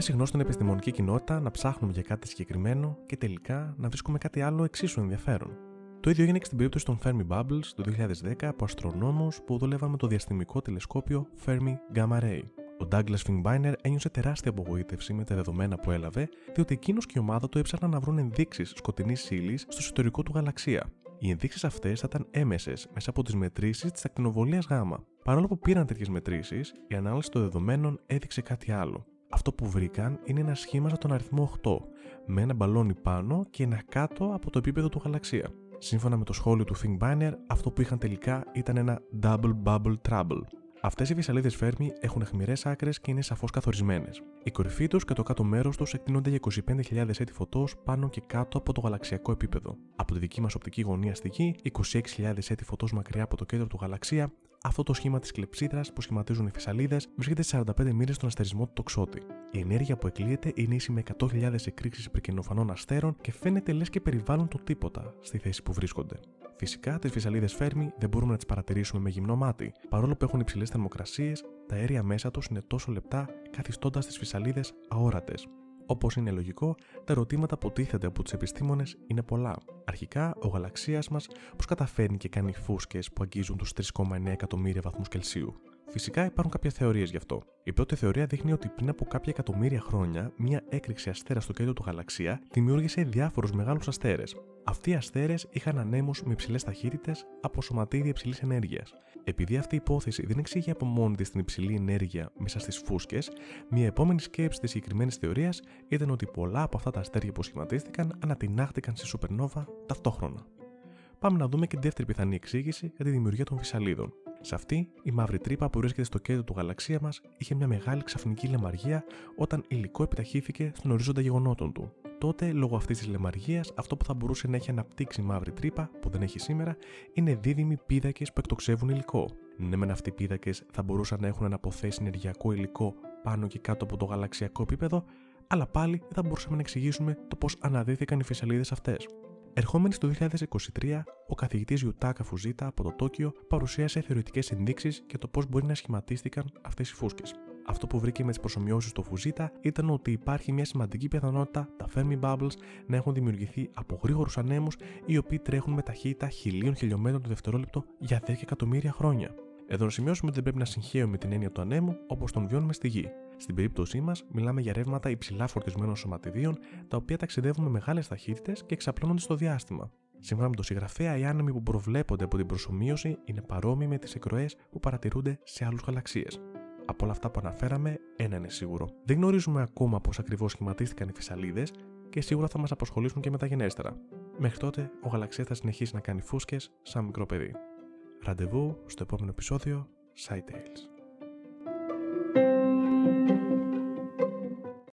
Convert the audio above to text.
Είναι συχνό στην επιστημονική κοινότητα να ψάχνουμε για κάτι συγκεκριμένο και τελικά να βρίσκουμε κάτι άλλο εξίσου ενδιαφέρον. Το ίδιο έγινε και στην περίπτωση των Fermi Bubbles το 2010 από αστρονόμους που δούλευαν με το διαστημικό τηλεσκόπιο Fermi Gamma Ray. Ο Douglas Fingbiner ένιωσε τεράστια απογοήτευση με τα δεδομένα που έλαβε, διότι εκείνος και η ομάδα του έψαχναν να βρουν ενδείξεις σκοτεινής ύλης στο εσωτερικό του γαλαξία. Οι ενδείξεις αυτές θα ήταν έμεσες μέσα από τις μετρήσεις της ακτινοβολίας Γ. Παρόλο που πήραν τέτοιες μετρήσεις, η ανάλυση των δεδομένων έδειξε κάτι άλλο. Αυτό που βρήκαν είναι ένα σχήμα σαν τον αριθμό 8, με ένα μπαλόνι πάνω και ένα κάτω από το επίπεδο του γαλαξία. Σύμφωνα με το σχόλιο του Think αυτό που είχαν τελικά ήταν ένα double bubble trouble. Αυτές οι βυσαλίδε φέρμη έχουν αιχμηρές άκρες και είναι σαφώς καθορισμένες. Η κορυφή τους και το κάτω μέρος τους εκτείνονται για 25.000 έτη φωτός πάνω και κάτω από το γαλαξιακό επίπεδο. Από τη δική μας οπτική γωνία στη γη, 26.000 έτη φωτός μακριά από το κέντρο του γαλαξία, αυτό το σχήμα της κλεψίδρα που σχηματίζουν οι φυσαλίδες βρίσκεται σε 45 μοίρε στον αστερισμό του τοξότη. Η ενέργεια που εκλείεται είναι ίση με 100.000 εκρήξεις υπερκενοφανών αστέρων και φαίνεται λες και περιβάλλουν το τίποτα στη θέση που βρίσκονται. Φυσικά, τις φυσαλίδες Φέρμη δεν μπορούμε να τις παρατηρήσουμε με γυμνό μάτι. Παρόλο που έχουν υψηλές θερμοκρασίες, τα αέρια μέσα τους είναι τόσο λεπτά, καθιστώντας τις φυσαλίδες αόρατες. Όπως είναι λογικό, τα ερωτήματα που τίθενται από τους επιστήμονες είναι πολλά. Αρχικά, ο γαλαξίας μας πώς καταφέρνει και κάνει φούσκες που αγγίζουν τους 3,9 εκατομμύρια βαθμούς Κελσίου; Φυσικά υπάρχουν κάποιε θεωρίες γι' αυτό. Η πρώτη θεωρία δείχνει ότι πριν από κάποια εκατομμύρια χρόνια, μια έκρηξη αστέρας στο κέντρο του γαλαξία δημιούργησε διάφορους μεγάλους αστέρες. Αυτοί οι αστέρες είχαν ανέμους με υψηλές ταχύτητες από σωματίδια υψηλής ενέργειας. Επειδή αυτή η υπόθεση δεν εξήγει από μόνη της την υψηλή ενέργεια μέσα στις φούσκες, μια επόμενη σκέψη της συγκεκριμένης θεωρίας ήταν ότι πολλά από αυτά τα αστέρια που σχηματίστηκαν ανατινάχτηκαν σε σουπερνόβα ταυτόχρονα. Πάμε να δούμε και τη δεύτερη πιθανή εξήγηση για τη δημιουργία των φυσαλίδων. Σε αυτή, η μαύρη τρύπα που βρίσκεται στο κέντρο του γαλαξία μας είχε μια μεγάλη ξαφνική λεμαργία όταν υλικό επιταχύθηκε στον ορίζοντα γεγονότων του. Τότε, λόγω αυτής της λεμαργίας, αυτό που θα μπορούσε να έχει αναπτύξει η μαύρη τρύπα, που δεν έχει σήμερα, είναι δίδυμοι πίδακες που εκτοξεύουν υλικό. Ναι, μεν αυτοί οι πίδακες θα μπορούσαν να έχουν αναποθέσει ενεργειακό υλικό πάνω και κάτω από το γαλαξιακό επίπεδο, αλλά πάλι δεν θα μπορούσαμε να εξηγήσουμε το πώς αναδύθηκαν οι φυσαλίδες αυτές. Ερχόμενοι στο 2023, ο καθηγητής Ιουτάκα Φουζίτα από το Τόκιο παρουσίασε θεωρητικές ενδείξεις για το πώς μπορεί να σχηματίστηκαν αυτές οι φούσκες. Αυτό που βρήκε με τις προσωμιώσεις στο Φουζίτα ήταν ότι υπάρχει μια σημαντική πιθανότητα τα Fermi Bubbles να έχουν δημιουργηθεί από γρήγορους ανέμους οι οποίοι τρέχουν με ταχύτητα χιλίων χιλιόμετρων το δευτερόλεπτο για 10 εκατομμύρια χρόνια. Εδώ να σημειώσουμε ότι δεν πρέπει να συγχαίουμε την έννοια του ανέμου όπως τον βιώνουμε στη γη. Στην περίπτωσή μας, μιλάμε για ρεύματα υψηλά φορτισμένων σωματιδίων, τα οποία ταξιδεύουν με μεγάλες ταχύτητες και εξαπλώνονται στο διάστημα. Σύμφωνα με τον συγγραφέα, οι άνεμοι που προβλέπονται από την προσωμείωση είναι παρόμοιοι με τις εκροές που παρατηρούνται σε άλλους γαλαξίες. Από όλα αυτά που αναφέραμε, ένα είναι σίγουρο. Δεν γνωρίζουμε ακόμα πώς ακριβώς σχηματίστηκαν οι φυσαλίδε και σίγουρα θα μας απασχολήσουν και μεταγενέστερα. Μέχρι τότε, ο γαλαξίας θα συνεχίσει να κάνει φούσκες σαν μικρό παιδί. Ραντεβού στο επόμενο επεισόδιο Side Tales.